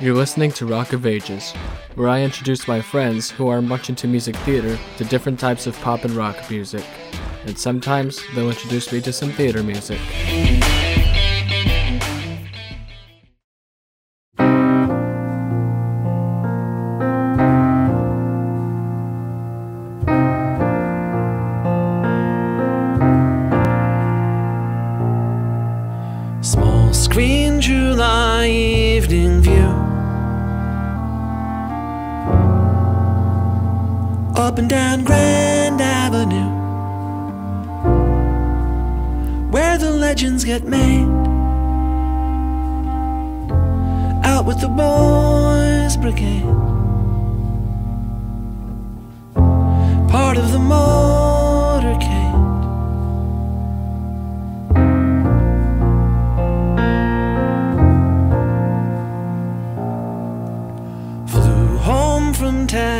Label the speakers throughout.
Speaker 1: You're listening to Rock of Ages, where I introduce my friends who are much into music theater to different types of pop and rock music. And sometimes they'll introduce me to some theater music.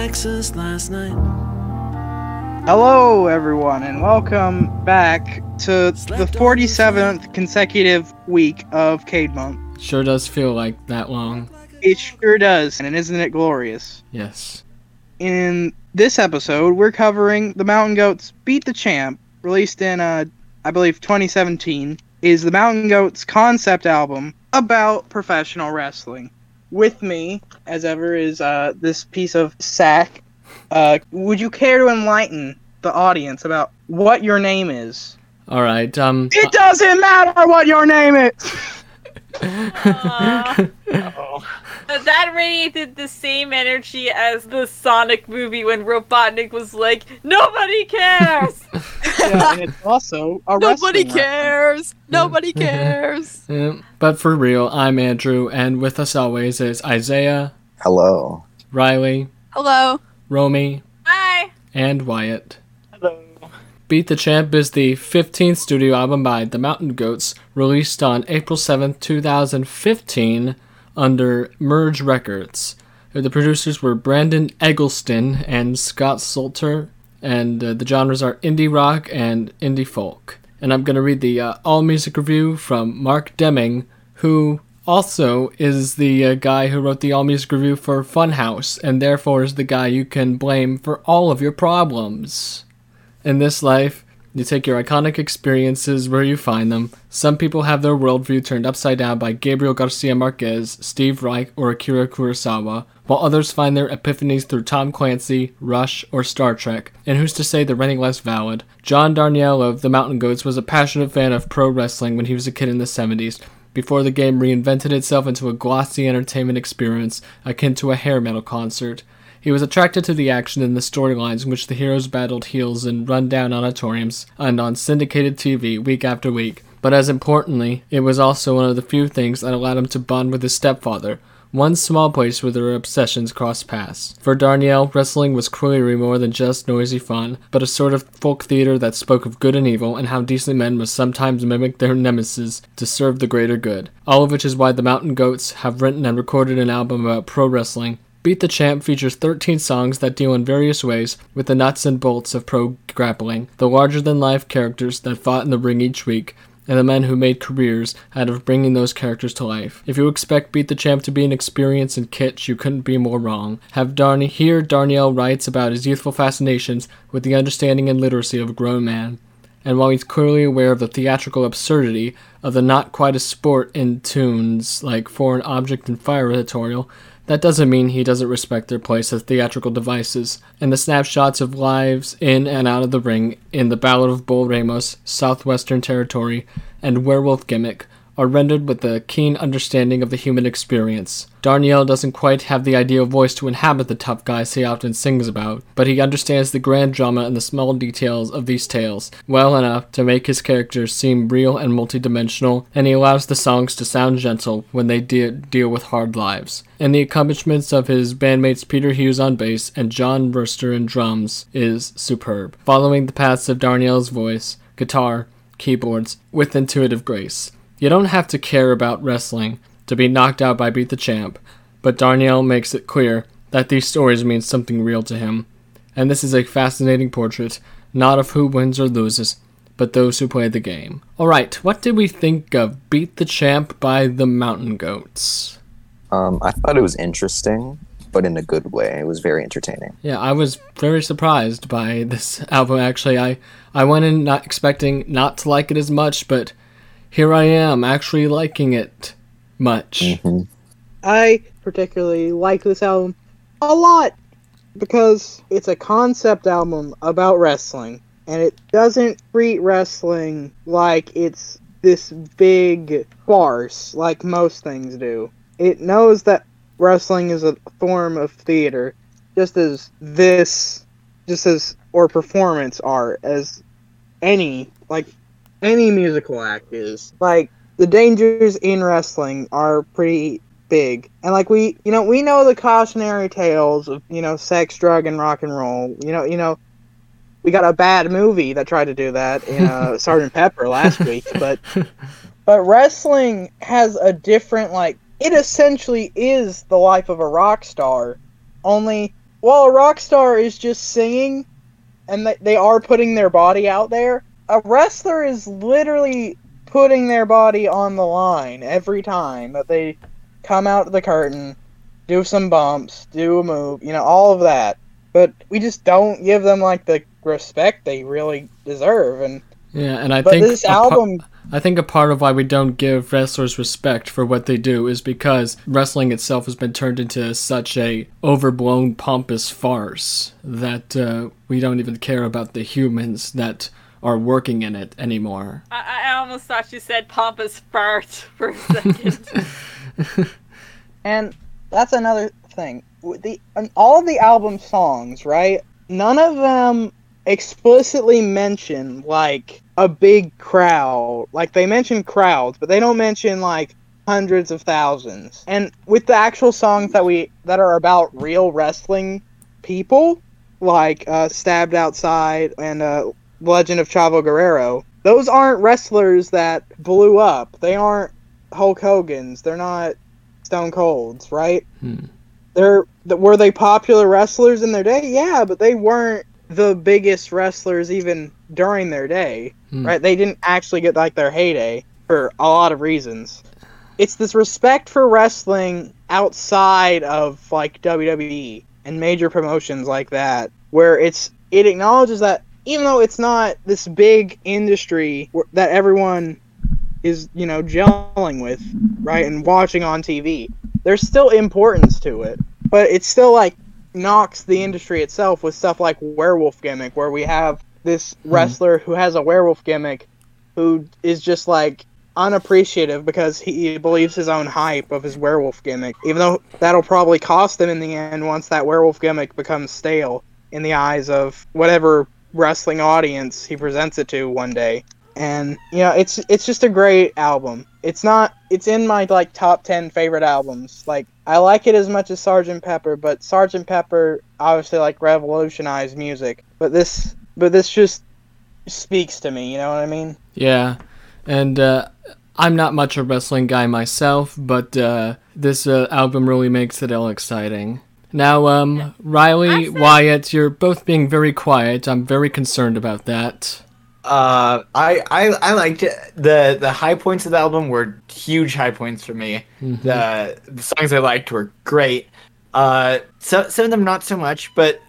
Speaker 2: Texas last night.
Speaker 3: Hello, everyone, and welcome back to the 47th consecutive week of Cade Month.
Speaker 1: Sure does feel like that long.
Speaker 3: It sure does, and isn't it glorious?
Speaker 1: Yes.
Speaker 3: In this episode, we're covering the Mountain Goats Beat the Champ, released in, uh, I believe, 2017, is the Mountain Goats concept album about professional wrestling. With me, as ever, is uh, this piece of sack. Uh, would you care to enlighten the audience about what your name is?
Speaker 1: All right. Um.
Speaker 3: It doesn't matter what your name is.
Speaker 4: Aw. that radiated the same energy as the Sonic movie when Robotnik was like, "Nobody cares."
Speaker 3: yeah, and it's also a
Speaker 5: Nobody
Speaker 3: wrestling
Speaker 5: cares. Nobody cares.
Speaker 1: Yeah, but for real, I'm Andrew, and with us always is Isaiah,
Speaker 6: Hello.
Speaker 1: Riley,
Speaker 5: Hello.
Speaker 1: Romy,
Speaker 4: Hi.
Speaker 1: and Wyatt. Beat the Champ is the 15th studio album by The Mountain Goats, released on April 7th, 2015, under Merge Records. The producers were Brandon Eggleston and Scott Solter, and uh, the genres are indie rock and indie folk. And I'm going to read the uh, all music review from Mark Deming, who also is the uh, guy who wrote the all music review for Funhouse, and therefore is the guy you can blame for all of your problems. In this life, you take your iconic experiences where you find them. Some people have their worldview turned upside down by Gabriel Garcia Marquez, Steve Reich, or Akira Kurosawa, while others find their epiphanies through Tom Clancy, Rush, or Star Trek. And who's to say they're any less valid? John Darnielle of The Mountain Goats was a passionate fan of pro wrestling when he was a kid in the 70s, before the game reinvented itself into a glossy entertainment experience akin to a hair metal concert. He was attracted to the action in the storylines in which the heroes battled heels in rundown auditoriums and on syndicated TV week after week. But as importantly, it was also one of the few things that allowed him to bond with his stepfather, one small place where their obsessions crossed paths. For Darnielle, wrestling was clearly more than just noisy fun, but a sort of folk theater that spoke of good and evil and how decent men must sometimes mimic their nemesis to serve the greater good. All of which is why the Mountain Goats have written and recorded an album about pro wrestling Beat the Champ features 13 songs that deal in various ways with the nuts and bolts of pro grappling, the larger than life characters that fought in the ring each week, and the men who made careers out of bringing those characters to life. If you expect Beat the Champ to be an experience in kitsch, you couldn't be more wrong. Have Darny here Darnielle writes about his youthful fascinations with the understanding and literacy of a grown man. And while he's clearly aware of the theatrical absurdity of the not quite a sport in tunes like Foreign Object and Fire editorial, that doesn't mean he doesn't respect their place as theatrical devices, and the snapshots of lives in and out of the ring in The Ballad of Bull Ramos, Southwestern Territory, and Werewolf Gimmick are rendered with a keen understanding of the human experience. Darnielle doesn't quite have the ideal voice to inhabit the tough guys he often sings about, but he understands the grand drama and the small details of these tales well enough to make his characters seem real and multidimensional, and he allows the songs to sound gentle when they de- deal with hard lives. And the accomplishments of his bandmates Peter Hughes on bass and John Wurster in drums is superb, following the paths of Darnielle's voice, guitar, keyboards, with intuitive grace. You don't have to care about wrestling to be knocked out by Beat the Champ, but Darnielle makes it clear that these stories mean something real to him. And this is a fascinating portrait, not of who wins or loses, but those who play the game. Alright, what did we think of Beat the Champ by the Mountain Goats?
Speaker 6: Um, I thought it was interesting, but in a good way. It was very entertaining.
Speaker 1: Yeah, I was very surprised by this album. Actually, I I went in not expecting not to like it as much, but here I am actually liking it much.
Speaker 6: hmm
Speaker 3: I particularly like this album a lot because it's a concept album about wrestling and it doesn't treat wrestling like it's this big farce like most things do. It knows that wrestling is a form of theater just as this just as or performance art as any like any musical act is. Like the dangers in wrestling are pretty big. And like we, you know, we know the cautionary tales of, you know, sex, drug and rock and roll. You know, you know, we got a bad movie that tried to do that in uh, Sergeant Pepper last week, but but wrestling has a different like it essentially is the life of a rock star. Only while a rock star is just singing and they, they are putting their body out there, a wrestler is literally putting their body on the line every time that they come out of the curtain, do some bumps, do a move, you know, all of that. But we just don't give them like the respect they really deserve. And
Speaker 1: Yeah, and I
Speaker 3: but
Speaker 1: think
Speaker 3: this
Speaker 1: a par-
Speaker 3: album,
Speaker 1: I think a part of why we don't give wrestlers respect for what they do is because wrestling itself has been turned into such a overblown, pompous farce that uh, we don't even care about the humans that are working in it anymore.
Speaker 4: I, I almost thought you said pompous fart for a second.
Speaker 3: and that's another thing. The all of the album songs, right? None of them explicitly mention like a big crowd. Like they mention crowds, but they don't mention like hundreds of thousands. And with the actual songs that we that are about real wrestling people, like uh, Stabbed Outside and uh, Legend of Chavo Guerrero, those aren't wrestlers that blew up. They aren't Hulk Hogan's. They're not Stone Cold's, right?
Speaker 1: Hmm.
Speaker 3: They're were they popular wrestlers in their day? Yeah, but they weren't the biggest wrestlers even during their day,
Speaker 1: Hmm.
Speaker 3: right? They didn't actually get like their heyday for a lot of reasons. It's this respect for wrestling outside of like WWE and major promotions like that, where it's it acknowledges that even though it's not this big industry that everyone is you know gelling with, right, and watching on TV, there's still importance to it, but it's still like knocks the industry itself with stuff like werewolf gimmick, where we have this mm-hmm. wrestler who has a werewolf gimmick, who is just like unappreciative because he believes his own hype of his werewolf gimmick, even though that'll probably cost him in the end once that werewolf gimmick becomes stale in the eyes of whatever wrestling audience he presents it to one day. And you know, it's it's just a great album. It's not it's in my like top 10 favorite albums. Like I like it as much as Sgt. Pepper, but Sgt. Pepper obviously like revolutionized music. But this but this just speaks to me, you know what I mean?
Speaker 1: Yeah, and uh, I'm not much a wrestling guy myself, but uh, this uh, album really makes it all exciting. Now, um, Riley,
Speaker 4: said-
Speaker 1: Wyatt, you're both being very quiet. I'm very concerned about that.
Speaker 7: Uh, I, I I liked it. the the high points of the album were huge high points for me.
Speaker 1: Mhm.
Speaker 7: The the songs I liked were great. Uh, so, some of them not so much, but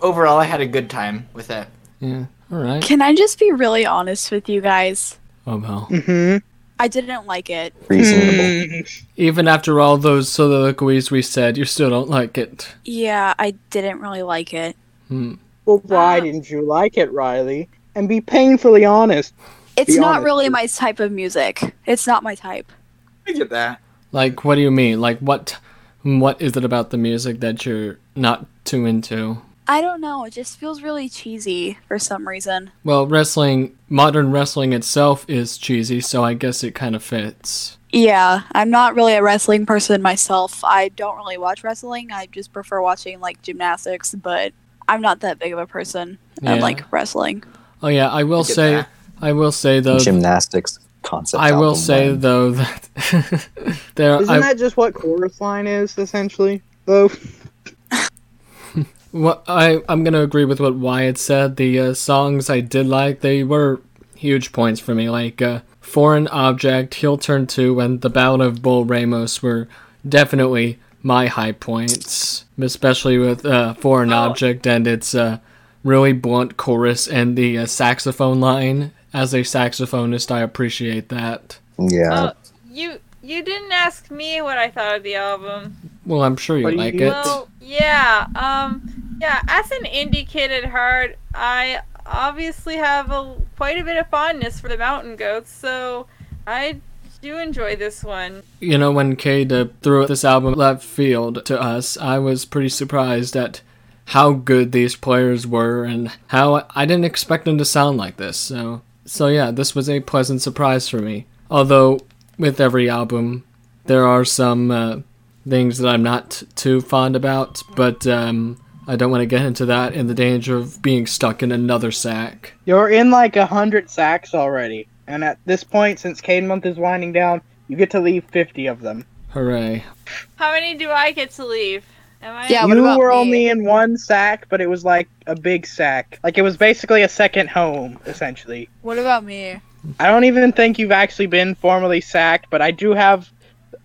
Speaker 7: overall I had a good time with it.
Speaker 1: Yeah, all right.
Speaker 5: Can I just be really honest with you guys?
Speaker 1: Oh well.
Speaker 3: Mm-hmm.
Speaker 5: I didn't like it.
Speaker 6: Reasonable.
Speaker 1: Even after all those soliloquies we said, you still don't like it.
Speaker 5: Yeah, I didn't really like it.
Speaker 1: Hmm.
Speaker 3: Well, why
Speaker 4: Ah.
Speaker 3: didn't you like it, Riley? And be painfully honest.
Speaker 5: It's
Speaker 3: Be
Speaker 5: not
Speaker 3: honest.
Speaker 5: really my type of music. It's not my type.
Speaker 7: I get that.
Speaker 1: Like, what do you mean? Like, what? What is it about the music that you're not too into?
Speaker 5: I don't know. It just feels really cheesy for some reason.
Speaker 1: Well, wrestling, modern wrestling itself is cheesy, so I guess it kind of fits.
Speaker 5: Yeah, I'm not really a wrestling person myself. I don't really watch wrestling. I just prefer watching like gymnastics, but I'm not that big of a person
Speaker 1: Yeah.
Speaker 5: of like wrestling.
Speaker 1: Oh yeah, I will
Speaker 7: I
Speaker 1: say,
Speaker 7: that.
Speaker 1: I will say though,
Speaker 6: Gymnastics concept.
Speaker 1: I will say
Speaker 6: man.
Speaker 1: though that there,
Speaker 3: Isn't
Speaker 1: I,
Speaker 3: that just what chorus line is, essentially? Though.
Speaker 1: What I, I'm gonna agree with what Wyatt said. The uh, songs I did like, they were huge points for me. Like uh, "Foreign Object," "Heel Turn 2," and "The Ballad of Bull Ramos" were definitely my high points, especially with uh, Foreign
Speaker 4: Oh.
Speaker 1: Object and its uh, really blunt chorus and the uh, saxophone line. As a saxophonist, I appreciate that.
Speaker 6: Yeah.
Speaker 4: Oh, you you didn't ask me what I thought of the album.
Speaker 1: Well, I'm sure you
Speaker 3: What do you
Speaker 1: like it.
Speaker 4: Well, yeah, um, yeah. As an indie kid at heart, I obviously have a quite a bit of fondness for the Mountain Goats, so I do enjoy this one.
Speaker 1: You know, when Cade uh, threw this album left field to us, I was pretty surprised at how good these players were and how I didn't expect them to sound like this. So, so yeah, this was a pleasant surprise for me. Although, with every album, there are some uh, things that I'm not too fond about, but um, I don't want to get into that in the danger of being stuck in another sack.
Speaker 3: You're in like a hundred sacks already, and at this point, since Cade Month is winding down, you get to leave fifty of them.
Speaker 1: Hooray.
Speaker 4: How many do I get to leave? Am I?
Speaker 5: Yeah,
Speaker 3: you were
Speaker 5: me?
Speaker 3: only in one sack, but it was like a big sack. Like it was basically a second home, essentially.
Speaker 5: What about me?
Speaker 3: I don't even think you've actually been formally sacked, but I do have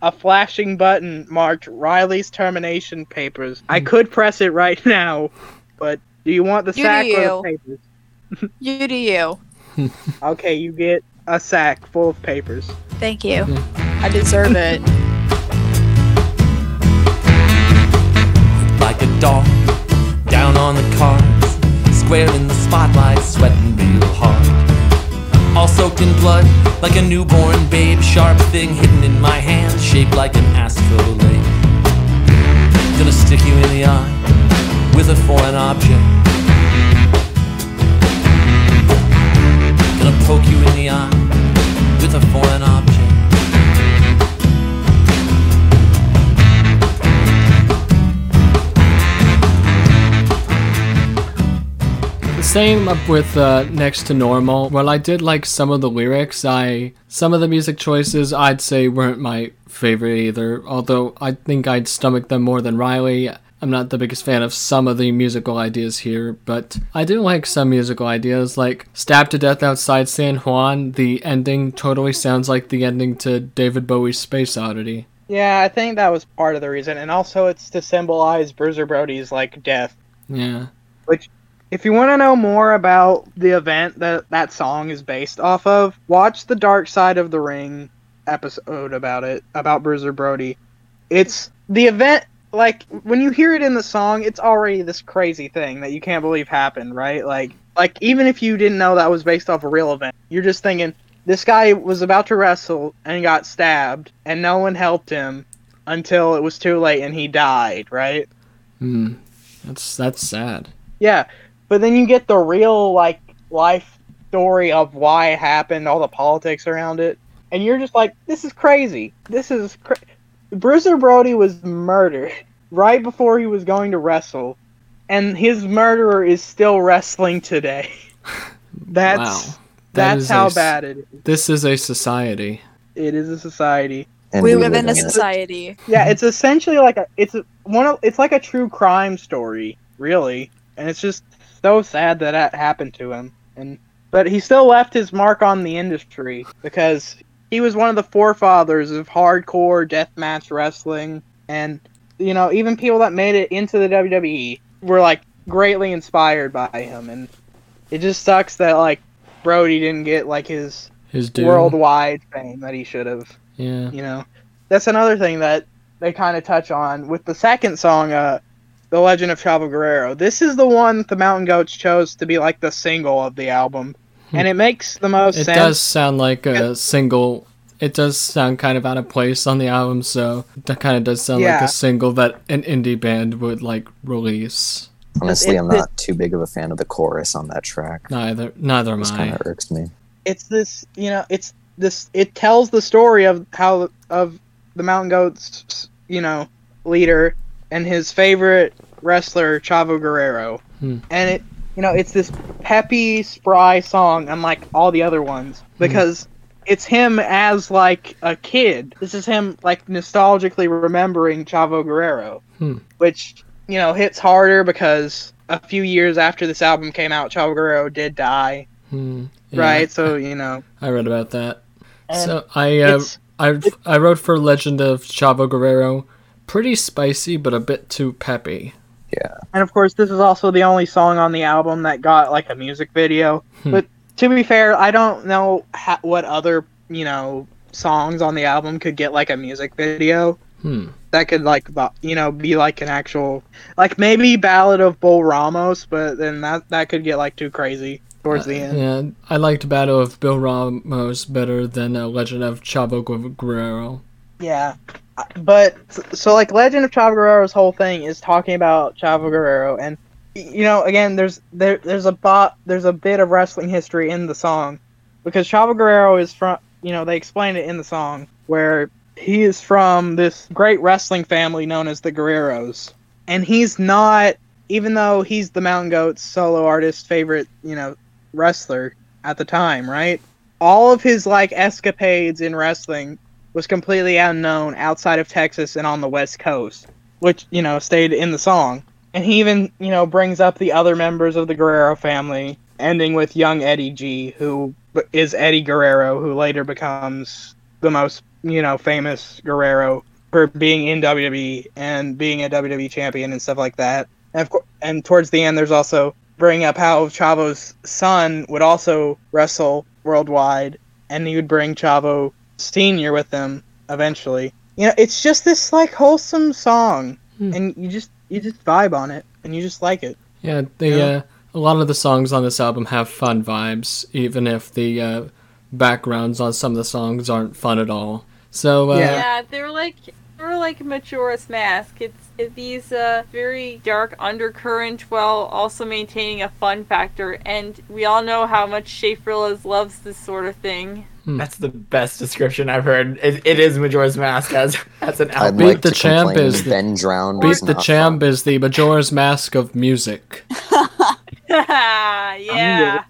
Speaker 3: a flashing button marked Riley's termination papers. I hmm. could press it right now, but do you want the
Speaker 5: You do
Speaker 3: sack or the
Speaker 5: you.
Speaker 3: papers?
Speaker 5: You do you.
Speaker 3: Okay, you get a sack full of papers.
Speaker 5: Thank you. Mm-hmm. I deserve it.
Speaker 2: like a dog down on the cards, square in the spotlight, sweating real hard. All soaked in blood, like a newborn babe, sharp thing hidden in my hand, shaped like an astrolabe. Gonna stick you in the eye with a foreign object. Gonna poke you in the eye with a foreign object.
Speaker 1: Same up with uh, Next to Normal. While I did like some of the lyrics, I some of the music choices I'd say weren't my favorite either. Although I think I'd stomach them more than Riley. I'm not the biggest fan of some of the musical ideas here, but I do like some musical ideas, like Stabbed to Death Outside San Juan. The ending totally sounds like the ending to David Bowie's Space Oddity.
Speaker 3: Yeah, I think that was part of the reason, and also it's to symbolize Bruiser Brody's like death.
Speaker 1: Yeah.
Speaker 3: If you want to know more about the event that that song is based off of, watch the Dark Side of the Ring episode about it, about Bruiser Brody. It's the event, like, when you hear it in the song, it's already this crazy thing that you can't believe happened, right? Like, like even if you didn't know that was based off a real event, you're just thinking, this guy was about to wrestle and got stabbed, and no one helped him until it was too late and he died, right?
Speaker 1: Hmm. That's that's sad.
Speaker 3: Yeah, but then you get the real like life story of why it happened, all the politics around it, and you're just like, this is crazy. This is cra- Bruiser Brody was murdered right before he was going to wrestle, and his murderer is still wrestling today. That's
Speaker 1: wow. That
Speaker 3: that's how
Speaker 1: a s-
Speaker 3: bad it is.
Speaker 1: This is a society.
Speaker 3: It is a society.
Speaker 6: And
Speaker 5: we live in a
Speaker 6: it.
Speaker 5: society.
Speaker 3: Yeah, it's essentially like a it's a, one of it's like a true crime story, really, and it's just so sad that that happened to him. And but he still left his mark on the industry because he was one of the forefathers of hardcore deathmatch wrestling, and you know even people that made it into the WWE were like greatly inspired by him, and it just sucks that like Brody didn't get like his
Speaker 1: His due.
Speaker 3: worldwide fame that he should have
Speaker 1: Yeah.
Speaker 3: you know that's another thing that they kind of touch on with the second song uh the legend of chavo guerrero this is the one that the mountain goats chose to be like the single of the album hmm. and it makes the most sense.
Speaker 1: It
Speaker 3: sense
Speaker 1: does sound like a single. It does sound kind of out of place on the album, so that kind of does sound like a single that an indie band would like release.
Speaker 6: Honestly,
Speaker 3: it-
Speaker 6: I'm
Speaker 3: it-
Speaker 6: not too big of a fan of the chorus on that track.
Speaker 1: Neither, neither am
Speaker 6: This
Speaker 1: I.
Speaker 6: kind of irks me.
Speaker 3: it's this you know it's this it tells the story of how of the mountain goats you know leader and his favorite wrestler chavo guerrero.
Speaker 1: Hmm.
Speaker 3: and it you know it's this peppy spry song unlike all the other ones because it's him as like a kid. This is him like nostalgically remembering chavo guerrero
Speaker 1: Hmm.
Speaker 3: which you know hits harder because a few years after this album came out chavo guerrero did die.
Speaker 1: Hmm, yeah,
Speaker 3: right? So you know.
Speaker 1: I read about that.
Speaker 3: And
Speaker 1: so I uh, I I wrote for Legend of Chavo Guerrero, pretty spicy but a bit too peppy. Yeah.
Speaker 3: And of course, this is also the only song on the album that got like a music video.
Speaker 1: Hmm.
Speaker 3: But to be fair, I don't know ha- what other you know songs on the album could get like a music video
Speaker 1: Hmm.
Speaker 3: that could like you know be like an actual like maybe Ballad of Bull Ramos, but then that that could get like too crazy towards the end.
Speaker 1: Yeah, I liked Ballad of Bull Ramos better than uh, Legend of Chavo Guerrero.
Speaker 3: Yeah. But so like Legend of Chavo Guerrero's whole thing is talking about Chavo Guerrero and you know again there's there there's a bot there's a bit of wrestling history in the song because Chavo Guerrero is from you know they explain it in the song where he is from this great wrestling family known as the Guerreros and he's not even though he's the Mountain Goats solo artist favorite you know wrestler at the time right? All of his like escapades in wrestling was completely unknown outside of Texas and on the West Coast, which, you know, stayed in the song. And he even, you know, brings up the other members of the Guerrero family, ending with young Eddie G, who is Eddie Guerrero, who later becomes the most, you know, famous Guerrero for being in WWE and being a WWE champion and stuff like that. And, of course, and towards the end, there's also bringing up how Chavo's son would also wrestle worldwide, and he would bring Chavo Senior with them eventually. You know, it's just this like wholesome song,
Speaker 1: Hmm.
Speaker 3: and you just you just vibe on it, and you just like it.
Speaker 1: Yeah, the
Speaker 3: Yeah.
Speaker 1: uh, a lot of the songs on this album have fun vibes, even if the uh, backgrounds on some of the songs aren't fun at all. So uh,
Speaker 3: Yeah.
Speaker 4: Yeah, they're like they're like Majora's Mask. It's, it's these uh, very dark undercurrent while also maintaining a fun factor. And we all know how much Schaeferlas loves this sort of thing. Hmm.
Speaker 7: That's the best description I've heard. It, it is Majora's Mask as as an
Speaker 6: I'd
Speaker 7: album.
Speaker 1: Beat
Speaker 6: like
Speaker 1: the Champ is the-
Speaker 6: Ben Drowned
Speaker 1: Beat the Champ
Speaker 6: fun.
Speaker 1: is the Majora's Mask of music.
Speaker 4: yeah.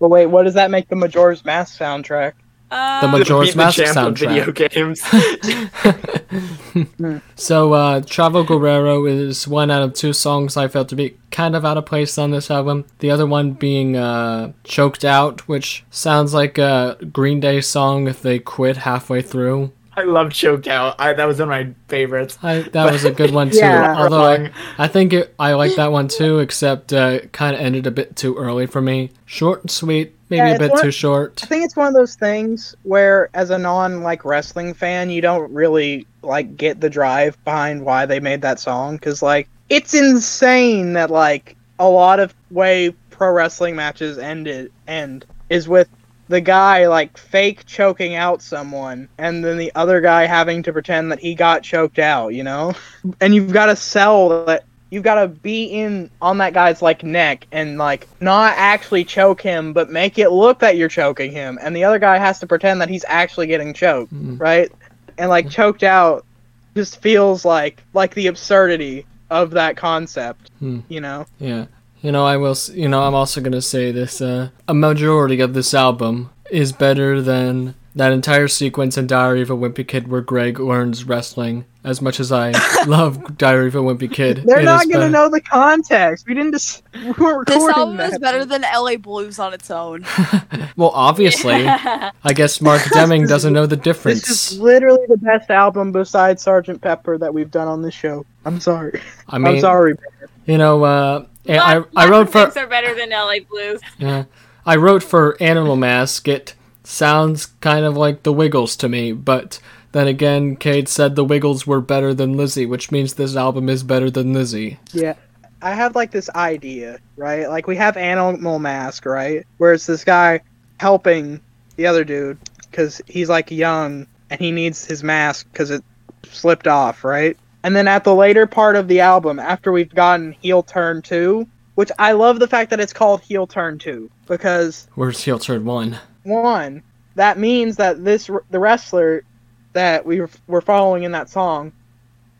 Speaker 3: But wait, what does that make the Majora's Mask soundtrack?
Speaker 1: The
Speaker 4: Um,
Speaker 1: Majora's
Speaker 7: Beat the
Speaker 1: Mask
Speaker 7: Champ of
Speaker 1: soundtrack.
Speaker 7: video games.
Speaker 1: So, uh, Chavo Guerrero is one out of two songs I felt to be kind of out of place on this album. The other one being uh, Choked Out, which sounds like a Green Day song if they quit halfway through.
Speaker 7: I love Choked Out. I, that was one of my favorites.
Speaker 1: I, that was a good one too.
Speaker 3: Yeah.
Speaker 1: Although I, I think it, I like that one too, except uh, kind of ended a bit too early for me. Short and sweet, maybe
Speaker 3: Yeah,
Speaker 1: a bit
Speaker 3: one-
Speaker 1: too short.
Speaker 3: I think it's one of those things where, as a non like wrestling fan, you don't really like get the drive behind why they made that song because like it's insane that like a lot of way pro wrestling matches ended end is with the guy like fake choking out someone and then the other guy having to pretend that he got choked out, you know? And you've got to sell that you've got to be in on that guy's like neck and like not actually choke him but make it look that you're choking him and the other guy has to pretend that he's actually getting choked,
Speaker 1: Mm.
Speaker 3: right? And like choked out just feels like like the absurdity of that concept,
Speaker 1: Hmm.
Speaker 3: you know?
Speaker 1: Yeah. You know, I will. s- You know, I'm also gonna say this. Uh, a majority of this album is better than that entire sequence in Diary of a Wimpy Kid where Greg learns wrestling. As much as I love Diary of a Wimpy Kid,
Speaker 3: They're not gonna
Speaker 1: better-
Speaker 3: know the context. We didn't just we weren't
Speaker 5: This
Speaker 3: recording
Speaker 5: album
Speaker 3: that.
Speaker 5: is better than LA Blues on its own.
Speaker 1: Well, obviously, I guess Mark Deming doesn't know the difference.
Speaker 3: This is literally the best album besides Sergeant Pepper that we've done on this show. I'm sorry.
Speaker 1: I mean,
Speaker 3: I'm sorry.
Speaker 1: you know, uh, I, I
Speaker 4: Lots
Speaker 1: wrote for
Speaker 4: are better than LA Blues.
Speaker 1: Yeah. I wrote for Animal Mask. It sounds kind of like the Wiggles to me, but then again, Cade said the Wiggles were better than Lizzie, which means this album is better than Lizzie.
Speaker 3: Yeah. I have like this idea, right? Like we have Animal Mask, right? Where it's this guy helping the other dude because he's like young and he needs his mask because it slipped off, right? And then at the later part of the album, after we've gotten Heel Turn 2, which I love the fact that it's called Heel Turn 2 because
Speaker 1: Where's Heel Turn 1?
Speaker 3: one, that means that this the wrestler that we were, following in that song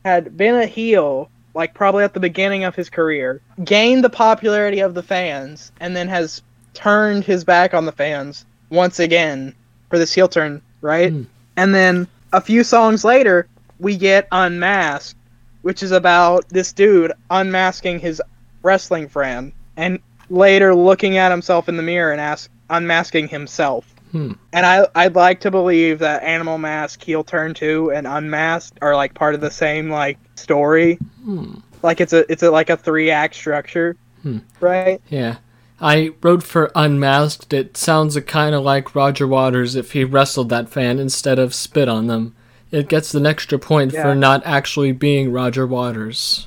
Speaker 3: had been a heel like probably at the beginning of his career, gained the popularity of the fans, and then has turned his back on the fans once again for this heel turn, right?
Speaker 1: Hmm.
Speaker 3: And then a few songs later, we get Unmasked, which is about this dude unmasking his wrestling friend and later looking at himself in the mirror and ask unmasking himself
Speaker 1: Hmm.
Speaker 3: And I I'd like to believe that Animal Mask, Heel Turn Two, and Unmasked are like part of the same like story.
Speaker 1: Hmm.
Speaker 3: Like it's a it's a like a three act structure,
Speaker 1: Hmm.
Speaker 3: right?
Speaker 1: Yeah. I wrote for Unmasked. It sounds kind of like Roger Waters if he wrestled that fan instead of spit on them. It gets an extra point
Speaker 3: Yeah.
Speaker 1: for not actually being Roger Waters.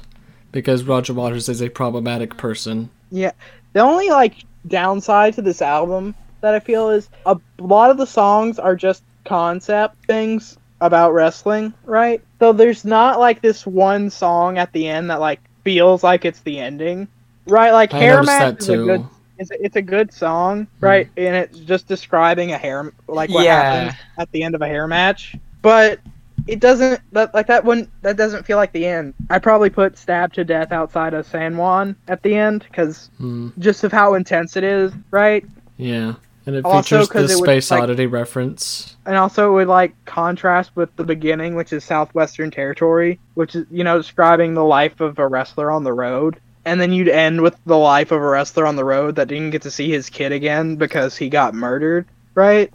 Speaker 1: Because Roger Waters is a problematic person.
Speaker 3: Yeah. The only like downside to this album that I feel is a lot of the songs are just concept things about wrestling, right? So there's not like this one song at the end that like feels like it's the ending, right? Like
Speaker 1: I
Speaker 3: Hair
Speaker 1: noticed
Speaker 3: Match
Speaker 1: that
Speaker 3: is a
Speaker 1: too.
Speaker 3: good it's a, it's a good song, mm. right? And it's just describing a hair like what
Speaker 7: Yeah.
Speaker 3: happens at the end of a hair match, but it doesn't that like that one that doesn't feel like the end. I probably put "Stab to Death" outside of San Juan at the end because
Speaker 1: Hmm.
Speaker 3: just of how intense it is, right?
Speaker 1: Yeah. And it
Speaker 3: Also,
Speaker 1: features the
Speaker 3: it would,
Speaker 1: Space
Speaker 3: like-
Speaker 1: Oddity reference.
Speaker 3: And also it would like contrast with the beginning, which is Southwestern Territory, which is you know describing the life of a wrestler on the road. And then you'd end with the life of a wrestler on the road that didn't get to see his kid again because he got murdered, right?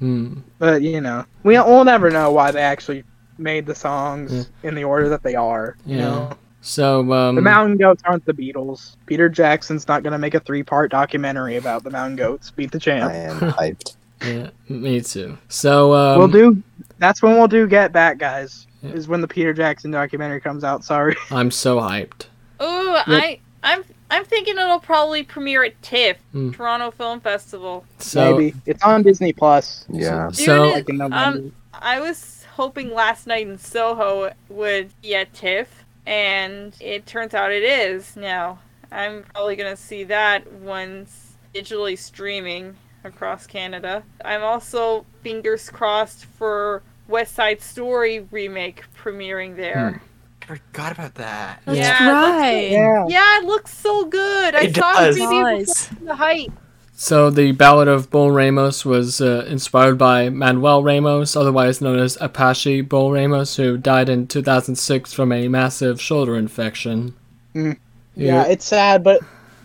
Speaker 1: Hmm.
Speaker 3: But you know, we we'll never know why they actually made the songs
Speaker 1: Yeah.
Speaker 3: in the order that they are. You
Speaker 1: Yeah.
Speaker 3: know,
Speaker 1: So, um.
Speaker 3: the Mountain Goats aren't the Beatles. Peter Jackson's not gonna make a three-part documentary about the Mountain Goats. Beat the champ.
Speaker 6: I am hyped.
Speaker 1: Yeah, me too. So, um.
Speaker 3: we'll do. That's when we'll do Get Back, guys.
Speaker 1: Yeah.
Speaker 3: Is when the Peter Jackson documentary comes out. Sorry.
Speaker 1: I'm so hyped.
Speaker 4: Ooh, I I'm I'm thinking it'll probably premiere at TIFF,
Speaker 1: Hmm.
Speaker 4: Toronto Film Festival.
Speaker 1: So,
Speaker 3: Maybe it's on Disney Plus.
Speaker 6: Yeah.
Speaker 1: So,
Speaker 4: Dude,
Speaker 3: Like.
Speaker 4: Um, I was hoping last night in Soho would be at TIFF, and it turns out it is now. I'm probably gonna see that once digitally streaming across Canada. I'm also fingers crossed for West Side Story remake premiering there.
Speaker 7: I forgot about that.
Speaker 5: That's
Speaker 4: Yeah, it looks
Speaker 5: right.
Speaker 3: yeah.
Speaker 4: Yeah, it looks so good. I
Speaker 7: It
Speaker 4: saw
Speaker 7: does.
Speaker 4: it
Speaker 5: It
Speaker 4: preview the hype.
Speaker 1: so the Ballad of Bull Ramos was uh, inspired by Manuel Ramos, otherwise known as Apache Bull Ramos, who died in 2006 from a massive shoulder infection.
Speaker 3: Mm.
Speaker 1: Yeah.
Speaker 3: Yeah, it's sad, but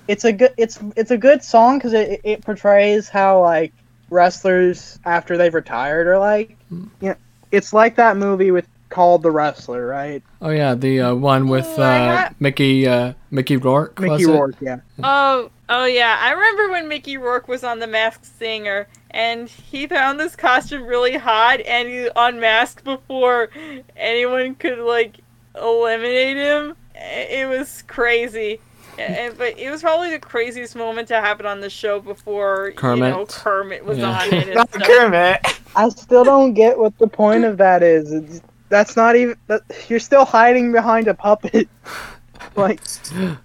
Speaker 3: it's a good it's it's a good song because it it portrays how like wrestlers after they've retired are like.
Speaker 1: Hmm.
Speaker 3: You know, it's like that movie with called The Wrestler, right?
Speaker 1: Oh yeah, the uh, one with
Speaker 4: Ooh,
Speaker 1: uh,
Speaker 4: ha-
Speaker 1: Mickey uh, Mickey Rourke. was
Speaker 3: Mickey
Speaker 1: it?
Speaker 3: Rourke, yeah.
Speaker 4: Oh, oh yeah. I remember when Mickey Rourke was on The Masked Singer, and he found this costume really hot, and he unmasked before anyone could like eliminate him. It was crazy. And, but it was probably the craziest moment to happen on the show before you know
Speaker 1: Kermit.
Speaker 4: Kermit was
Speaker 1: Yeah.
Speaker 4: on it.
Speaker 7: Not
Speaker 4: stuff.
Speaker 7: Kermit.
Speaker 3: I still don't get what the point of that is. It's, that's not even. That, you're still hiding behind a puppet. like,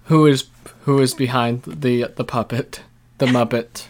Speaker 1: Who is who is behind the the puppet, the Muppet?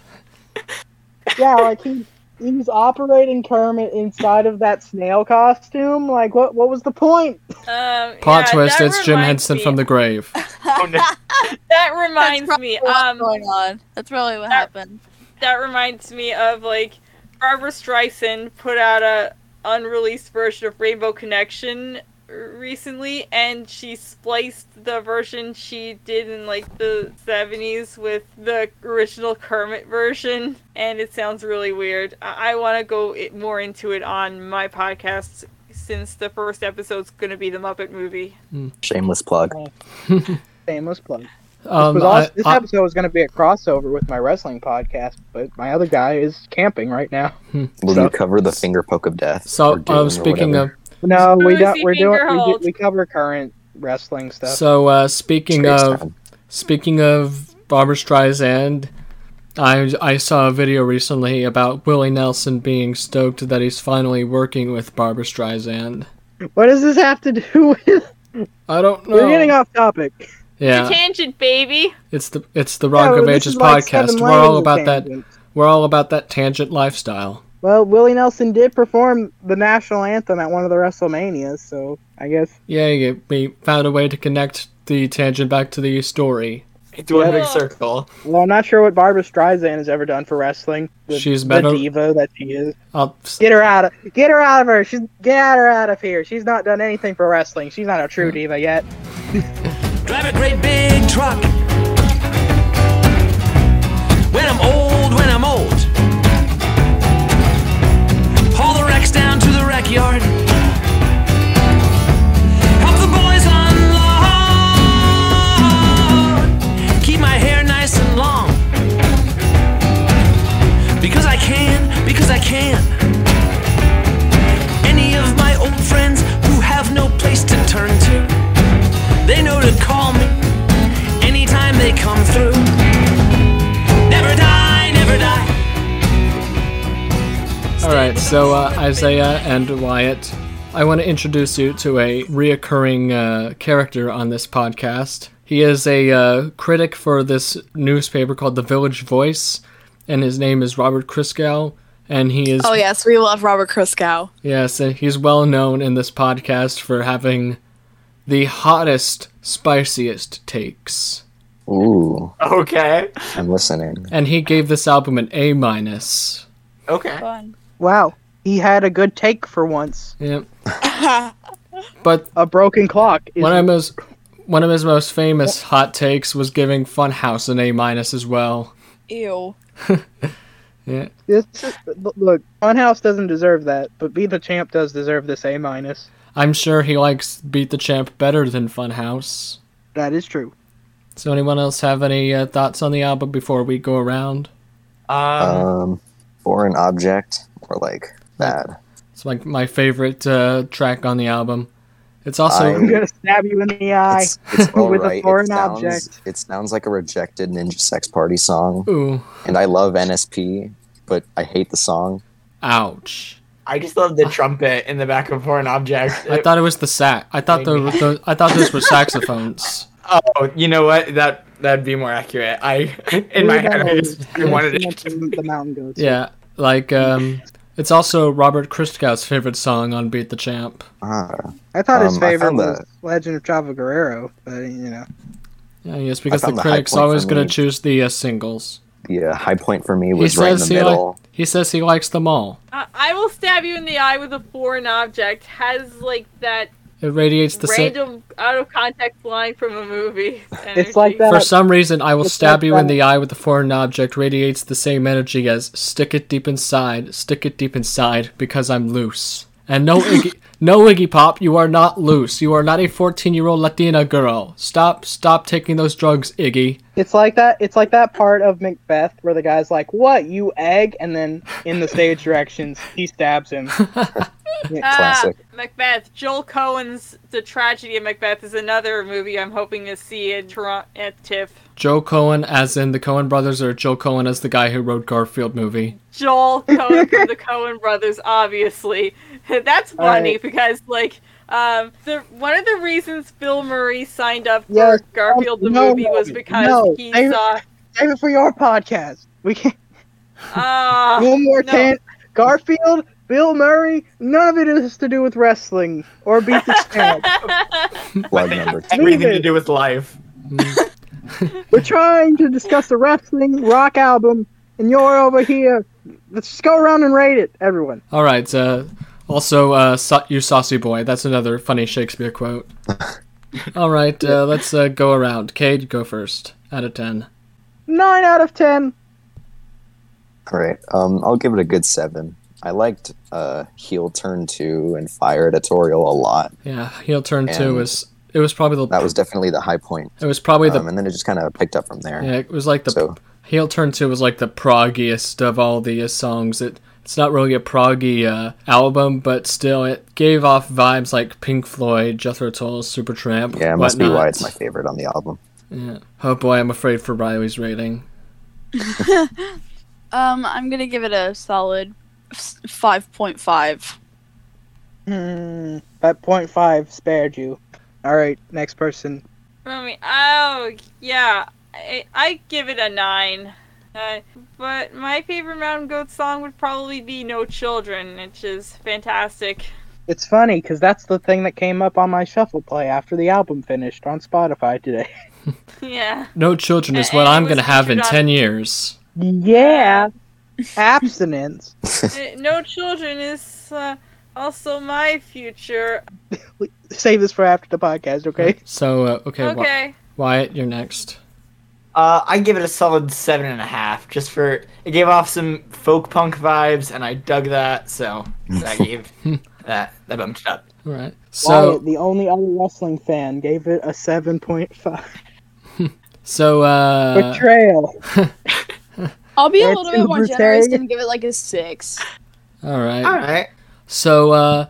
Speaker 3: yeah, like he he was operating Kermit inside of that snail costume. Like, what what was the point?
Speaker 4: Um,
Speaker 1: Plot
Speaker 4: yeah,
Speaker 1: twist: It's Jim Henson
Speaker 4: me-
Speaker 1: from the grave.
Speaker 7: Oh, no.
Speaker 4: That reminds
Speaker 5: That's
Speaker 4: me.
Speaker 5: what's
Speaker 4: Um,
Speaker 5: going on. That's really what
Speaker 4: that-
Speaker 5: happened.
Speaker 4: that reminds me of like Barbra Streisand put out a unreleased version of Rainbow Connection recently and she spliced the version she did in like the 70s with the original Kermit version and it sounds really weird. I, I want to go it more into it on my podcast since the first episode's going to be the Muppet movie.
Speaker 6: Shameless plug.
Speaker 3: Shameless plug.
Speaker 1: Um,
Speaker 3: was
Speaker 1: I-
Speaker 3: also, this
Speaker 1: I-
Speaker 3: episode was going to be a crossover with my wrestling podcast, but my other guy is camping right now.
Speaker 6: Will
Speaker 3: So-
Speaker 6: you cover the finger poke of death?
Speaker 1: so
Speaker 6: or Doom
Speaker 1: um, speaking of
Speaker 3: No, we don't. We're doing. We, do,
Speaker 4: hold?
Speaker 3: we cover current wrestling stuff.
Speaker 1: so uh, speaking
Speaker 6: Trace
Speaker 1: of
Speaker 6: time.
Speaker 1: speaking of Barbra Streisand, I I saw a video recently about Willie Nelson being stoked that he's finally working with Barbra Streisand.
Speaker 3: what does this have to do with?
Speaker 1: I don't know.
Speaker 3: We're getting off topic.
Speaker 1: Yeah,
Speaker 4: It's a tangent, baby.
Speaker 1: it's the it's the Rock
Speaker 3: well,
Speaker 1: of Ages
Speaker 3: is like
Speaker 1: podcast. We're all
Speaker 3: lanes of
Speaker 1: about that. We're all about that tangent lifestyle.
Speaker 3: Well, Willie Nelson did perform the national anthem at one of the WrestleManias, so I guess
Speaker 1: Yeah, we found a way to connect the tangent back to the story.
Speaker 7: Into one big circle.
Speaker 3: Well, I'm not sure what Barbra Streisand has ever done for wrestling. The,
Speaker 1: She's
Speaker 3: the
Speaker 1: better-
Speaker 3: diva that she is.
Speaker 1: I'll,
Speaker 3: Get her out of get her out of her. She's get her out of here. She's not done anything for wrestling. She's not a true diva yet.
Speaker 2: Drive a great big truck. When I'm old, when I'm old. Haul the wrecks down to the wreck yard. Help the boys unload. Keep my hair nice and long. Because I can, because I can. Any of my old friends who have no place to turn to. They know to call me anytime they come through. Never die, never die. All right,
Speaker 1: so uh, Isaiah and Wyatt, I want to introduce you to a reoccurring uh, character on this podcast. He is a uh, critic for this newspaper called The Village Voice, and his name is Robert Christgau. And he is.
Speaker 5: Oh, yes, we love Robert Christgau.
Speaker 1: Yes, and he's well known in this podcast for having the hottest, spiciest takes.
Speaker 6: Ooh,
Speaker 7: Okay.
Speaker 6: I'm listening.
Speaker 1: And he gave this album an A minus.
Speaker 7: Okay.
Speaker 5: Fun.
Speaker 3: Wow, he had a good take for once.
Speaker 1: Yep. But
Speaker 3: A broken clock. Is,
Speaker 1: one of his one of his most famous hot takes was giving Funhouse an A minus as well.
Speaker 5: Ew.
Speaker 1: Yeah.
Speaker 3: this is, look, Funhouse doesn't deserve that, but Beat the Champ does deserve this A minus.
Speaker 1: I'm sure he likes Beat the Champ better than Funhouse.
Speaker 3: That is true.
Speaker 1: So anyone else have any uh, thoughts on the album before we go around?
Speaker 7: Um,
Speaker 6: Um, foreign object or like that.
Speaker 1: It's like my favorite uh, track on the album. It's also
Speaker 6: I-
Speaker 3: I'm gonna stab you in the eye.
Speaker 6: It's, it's all
Speaker 3: With a foreign
Speaker 6: it sounds,
Speaker 3: object.
Speaker 6: It sounds like a rejected Ninja Sex Party song,
Speaker 1: ooh,
Speaker 6: and I love NSP, but I hate the song.
Speaker 1: ouch.
Speaker 7: I just love the trumpet in the back of Foreign Object.
Speaker 1: I thought it was the sax. I thought the, the I thought those were saxophones.
Speaker 7: oh, you know what? That that'd be more accurate. I in my head I just I wanted it.
Speaker 3: the, the mountain goats.
Speaker 1: Yeah, like um, it's also Robert Christgau's favorite song on Beat the Champ.
Speaker 6: Ah,
Speaker 3: I thought his
Speaker 6: Um,
Speaker 3: favorite was
Speaker 6: the-
Speaker 3: Legend of Chavo Guerrero, but you know.
Speaker 1: Yeah, yes, because the
Speaker 6: found the
Speaker 1: critic's always gonna choose the uh, singles.
Speaker 6: The uh, high point for me
Speaker 1: He
Speaker 6: was right in
Speaker 1: says
Speaker 6: the
Speaker 1: he
Speaker 6: middle.
Speaker 1: like he says he likes them all.
Speaker 4: I, I will stab you in the eye with a foreign object. Has like that
Speaker 1: It radiates the same.
Speaker 4: random out of context line from a movie.
Speaker 3: It's like that-
Speaker 1: For some reason, I will
Speaker 3: It's
Speaker 1: stab
Speaker 3: like
Speaker 1: you in the eye with a foreign object. Radiates the same energy as stick it deep inside, stick it deep inside because I'm loose. And no Iggy, no Iggy Pop, you are not loose. You are not a 14-year-old Latina girl. Stop, stop taking those drugs, Iggy.
Speaker 3: It's like that. It's like that part of Macbeth where the guy's like, "What, you egg?" and then in the stage directions, he stabs him.
Speaker 6: Classic.
Speaker 4: Ah, Macbeth. Joel Coen's The Tragedy of Macbeth is another movie I'm hoping to see in Toronto at TIFF.
Speaker 1: Joe Cohen, as in the Coen brothers, or Joe Cohen as the guy who wrote Garfield movie.
Speaker 4: Joel Coen from the Coen brothers, obviously. That's funny
Speaker 3: Alright.
Speaker 4: because like um the one of the reasons Bill Murray signed up for
Speaker 3: Yes.
Speaker 4: Garfield the
Speaker 3: No,
Speaker 4: movie was because
Speaker 3: no.
Speaker 4: he
Speaker 3: I-
Speaker 4: saw
Speaker 3: Save it for your podcast. We can't.
Speaker 4: uh
Speaker 3: One more
Speaker 4: no.
Speaker 3: tan- Garfield, Bill Murray. None of it has to do with wrestling or beat the champ.
Speaker 6: Plug number two.
Speaker 7: everything to do with life.
Speaker 3: We're trying to discuss the wrestling rock album, and you're over here. Let's just go around and rate it, everyone.
Speaker 1: All right. Uh, also, uh, sa- you saucy boy. That's another funny Shakespeare quote. All right. Uh, let's uh, go around. Cade, go first. Out of ten.
Speaker 3: Nine out of ten.
Speaker 6: All right. Um, I'll give it a good seven. I liked uh, Heel Turn Two and Fire Editorial a lot.
Speaker 1: Yeah, heel turn two
Speaker 6: And
Speaker 1: was. It was probably the.
Speaker 6: That was definitely the high point.
Speaker 1: It was probably the.
Speaker 6: Um, and then it just kind of picked up from there.
Speaker 1: yeah, it was like the.
Speaker 6: So
Speaker 1: Heel Turn 2 was like the proggiest of all the uh, songs. It it's not really a proggy uh, album, but still it gave off vibes like Pink Floyd, Jethro Tull, Supertramp.
Speaker 6: yeah, it must be why it's my favorite on the album.
Speaker 1: Yeah. Oh boy, I'm afraid for Riley's rating.
Speaker 5: Um, I'm gonna give it a solid five point five.
Speaker 3: Hmm. That point five spared you. All right, next person.
Speaker 4: I mean, oh yeah, I, I give it a nine. Uh, but my favorite Mountain Goat song would probably be "No Children," which is fantastic.
Speaker 3: It's funny because that's the thing that came up on my shuffle play after the album finished on Spotify today.
Speaker 4: Yeah.
Speaker 1: No Children is what
Speaker 4: it
Speaker 1: I'm going to have in
Speaker 4: on-
Speaker 1: 10 years.
Speaker 3: Yeah. Abstinence.
Speaker 4: Uh, no Children is uh, also my future.
Speaker 3: Save this for after the podcast, okay?
Speaker 1: So, uh, okay, Wy-
Speaker 4: Okay.
Speaker 1: Wyatt, you're next.
Speaker 7: Uh, I give it a solid seven and a half, just for it gave off some folk punk vibes, and I dug that, so I gave that that bumped it up.
Speaker 1: All right. So,
Speaker 3: Wyatt, the only other wrestling fan, gave it a 7.5.
Speaker 1: so, uh,
Speaker 3: Betrayal.
Speaker 5: I'll be a little bit more
Speaker 3: Brute.
Speaker 5: generous and give it like a six.
Speaker 1: all right.
Speaker 7: All right.
Speaker 1: So, uh,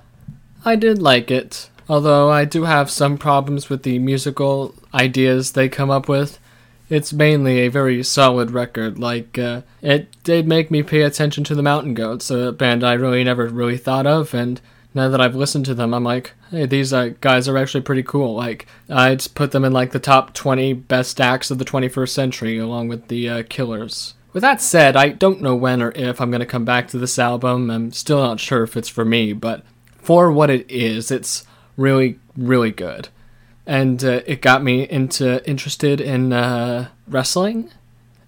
Speaker 1: I did like it, although I do have some problems with the musical ideas they come up with. it's mainly a very solid record. Like uh, it did make me pay attention to the Mountain Goats, a band I really never really thought of, and now that I've listened to them, I'm like, hey, these uh, guys are actually pretty cool. Like I'd put them in like the top 20 best acts of the 21st century, along with the uh, Killers. With that said, I don't know when or if I'm gonna come back to this album. I'm still not sure if it's for me, but for what it is, it's really, really good. And uh, it got me into interested in uh, wrestling.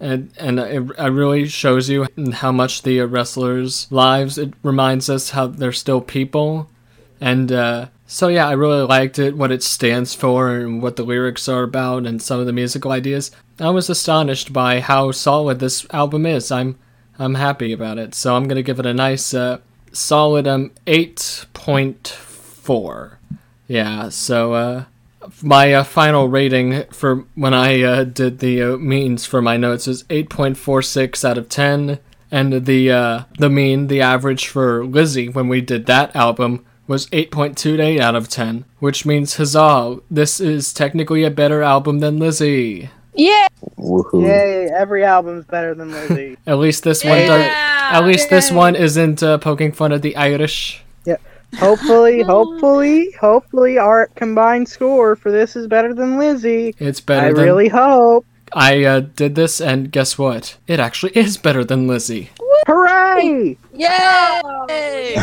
Speaker 1: And and it, it really shows you how much the wrestlers lives it reminds us how they're still people. And uh, so yeah i really liked it what it stands for and what the lyrics are about and some of the musical ideas. I was astonished by how solid this album is. I'm i'm happy about it. So i'm gonna give it a nice uh, solid um 8.4 yeah so uh my uh, final rating for when I uh, did the uh, means for my notes is 8.46 out of 10, and the uh, the mean, the average for Lizzie when we did that album was 8.28 out of 10, which means huzzah! This is technically a better album than Lizzie.
Speaker 5: Yeah.
Speaker 6: Woohoo.
Speaker 3: Yay! Every album's better than Lizzie.
Speaker 1: At least this one does. At least this one isn't uh, poking fun at the Irish. Yep.
Speaker 3: Hopefully, hopefully, hopefully, our combined score for this is better than Lizzie.
Speaker 1: It's better
Speaker 3: I
Speaker 1: than
Speaker 3: really hope.
Speaker 1: I uh, did this, and guess what? It actually is better than Lizzie.
Speaker 3: Hooray!
Speaker 5: Yay!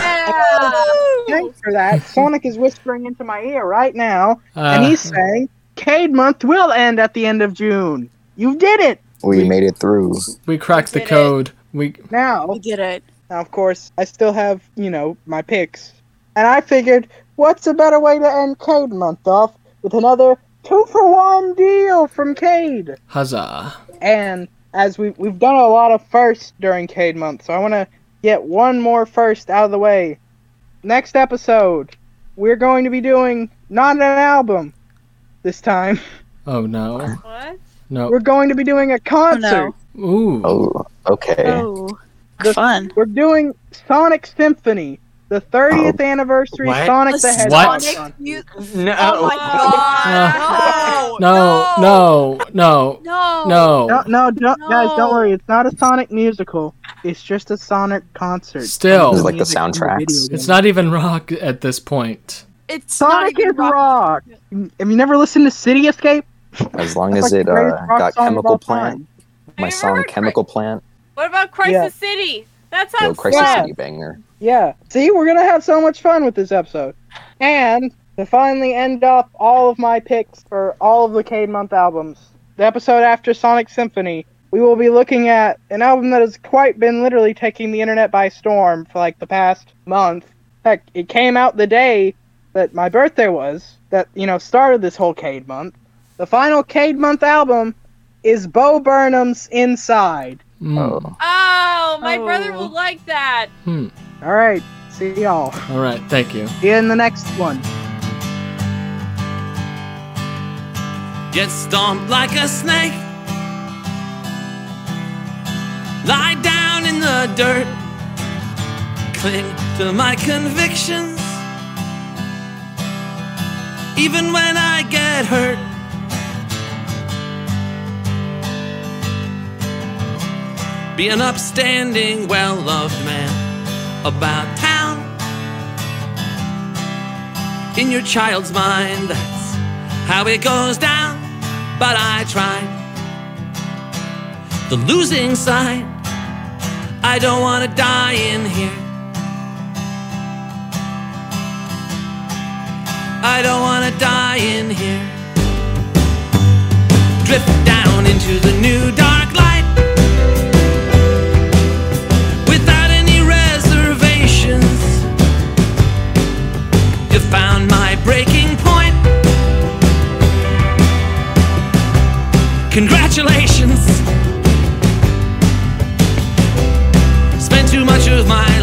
Speaker 3: Thanks for that. Sonic is whispering into my ear right now,
Speaker 1: Uh,
Speaker 3: and he's saying Cade month will end at the end of June. You did it!
Speaker 6: We made it through.
Speaker 1: we cracked the
Speaker 4: did it.
Speaker 1: code. We
Speaker 3: Now,
Speaker 5: We did it.
Speaker 3: now, of course, I still have, you know, my picks. And I figured, what's a better way to end Cade month off with another two for one deal from Cade?
Speaker 1: huzzah.
Speaker 3: And as we we've done a lot of firsts during Cade month, so I want to get one more first out of the way. Next episode, we're going to be doing not an album this time.
Speaker 1: Oh no.
Speaker 4: What?
Speaker 1: No.
Speaker 3: We're going to be doing a concert. Oh, no.
Speaker 1: Ooh.
Speaker 6: Oh, okay.
Speaker 5: Oh,
Speaker 3: The-
Speaker 5: fun.
Speaker 3: We're doing Sonic Symphony, the 30th anniversary
Speaker 7: What?
Speaker 3: Sonic the Hedgehog.
Speaker 1: What?
Speaker 5: Sonic
Speaker 7: No.
Speaker 5: Oh my
Speaker 1: Uh,
Speaker 5: god!
Speaker 1: No, no, no,
Speaker 5: no,
Speaker 1: no.
Speaker 3: No, no, don't, guys, don't worry. It's not a Sonic musical. It's just a Sonic concert.
Speaker 1: Still.
Speaker 6: Is it like the
Speaker 3: Music from
Speaker 6: soundtracks?
Speaker 1: It's not even rock at this point.
Speaker 5: It's not
Speaker 3: Sonic
Speaker 5: even
Speaker 3: is rock. Have you never listened to City Escape?
Speaker 6: As long
Speaker 3: That's
Speaker 6: as
Speaker 3: like
Speaker 6: it uh, got Chemical Plant, my song
Speaker 4: heard
Speaker 6: Chemical Plant,
Speaker 4: What about Crisis
Speaker 3: Yeah.
Speaker 4: City? That
Speaker 6: Yo,
Speaker 4: sounds
Speaker 6: Crisis
Speaker 3: Yeah.
Speaker 6: City banger.
Speaker 3: Yeah. See, we're gonna have so much fun with this episode. And to finally end off all of my picks for all of the Cade Month albums, the episode after Sonic Symphony, we will be looking at an album that has quite been literally taking the internet by storm for like the past month. Heck, it came out the day that my birthday was, that, you know, started this whole Cade Month. The final Cade Month album is Bo Burnham's Inside.
Speaker 1: Mm.
Speaker 6: Oh,
Speaker 4: Oh, my
Speaker 5: Oh.
Speaker 4: brother will like that.
Speaker 1: Hmm.
Speaker 3: All right, see y'all.
Speaker 1: All right. Thank you.
Speaker 3: See you in the next one.
Speaker 2: Get stomped like a snake. Lie down in the dirt. Cling to my convictions. Even when I get hurt. Be an upstanding, well loved man about town. In your child's mind, that's how it goes down. But I tried the losing side. I don't want to die in here. I don't want to die in here. Drift down into the new dark. Congratulations. Spent too much of my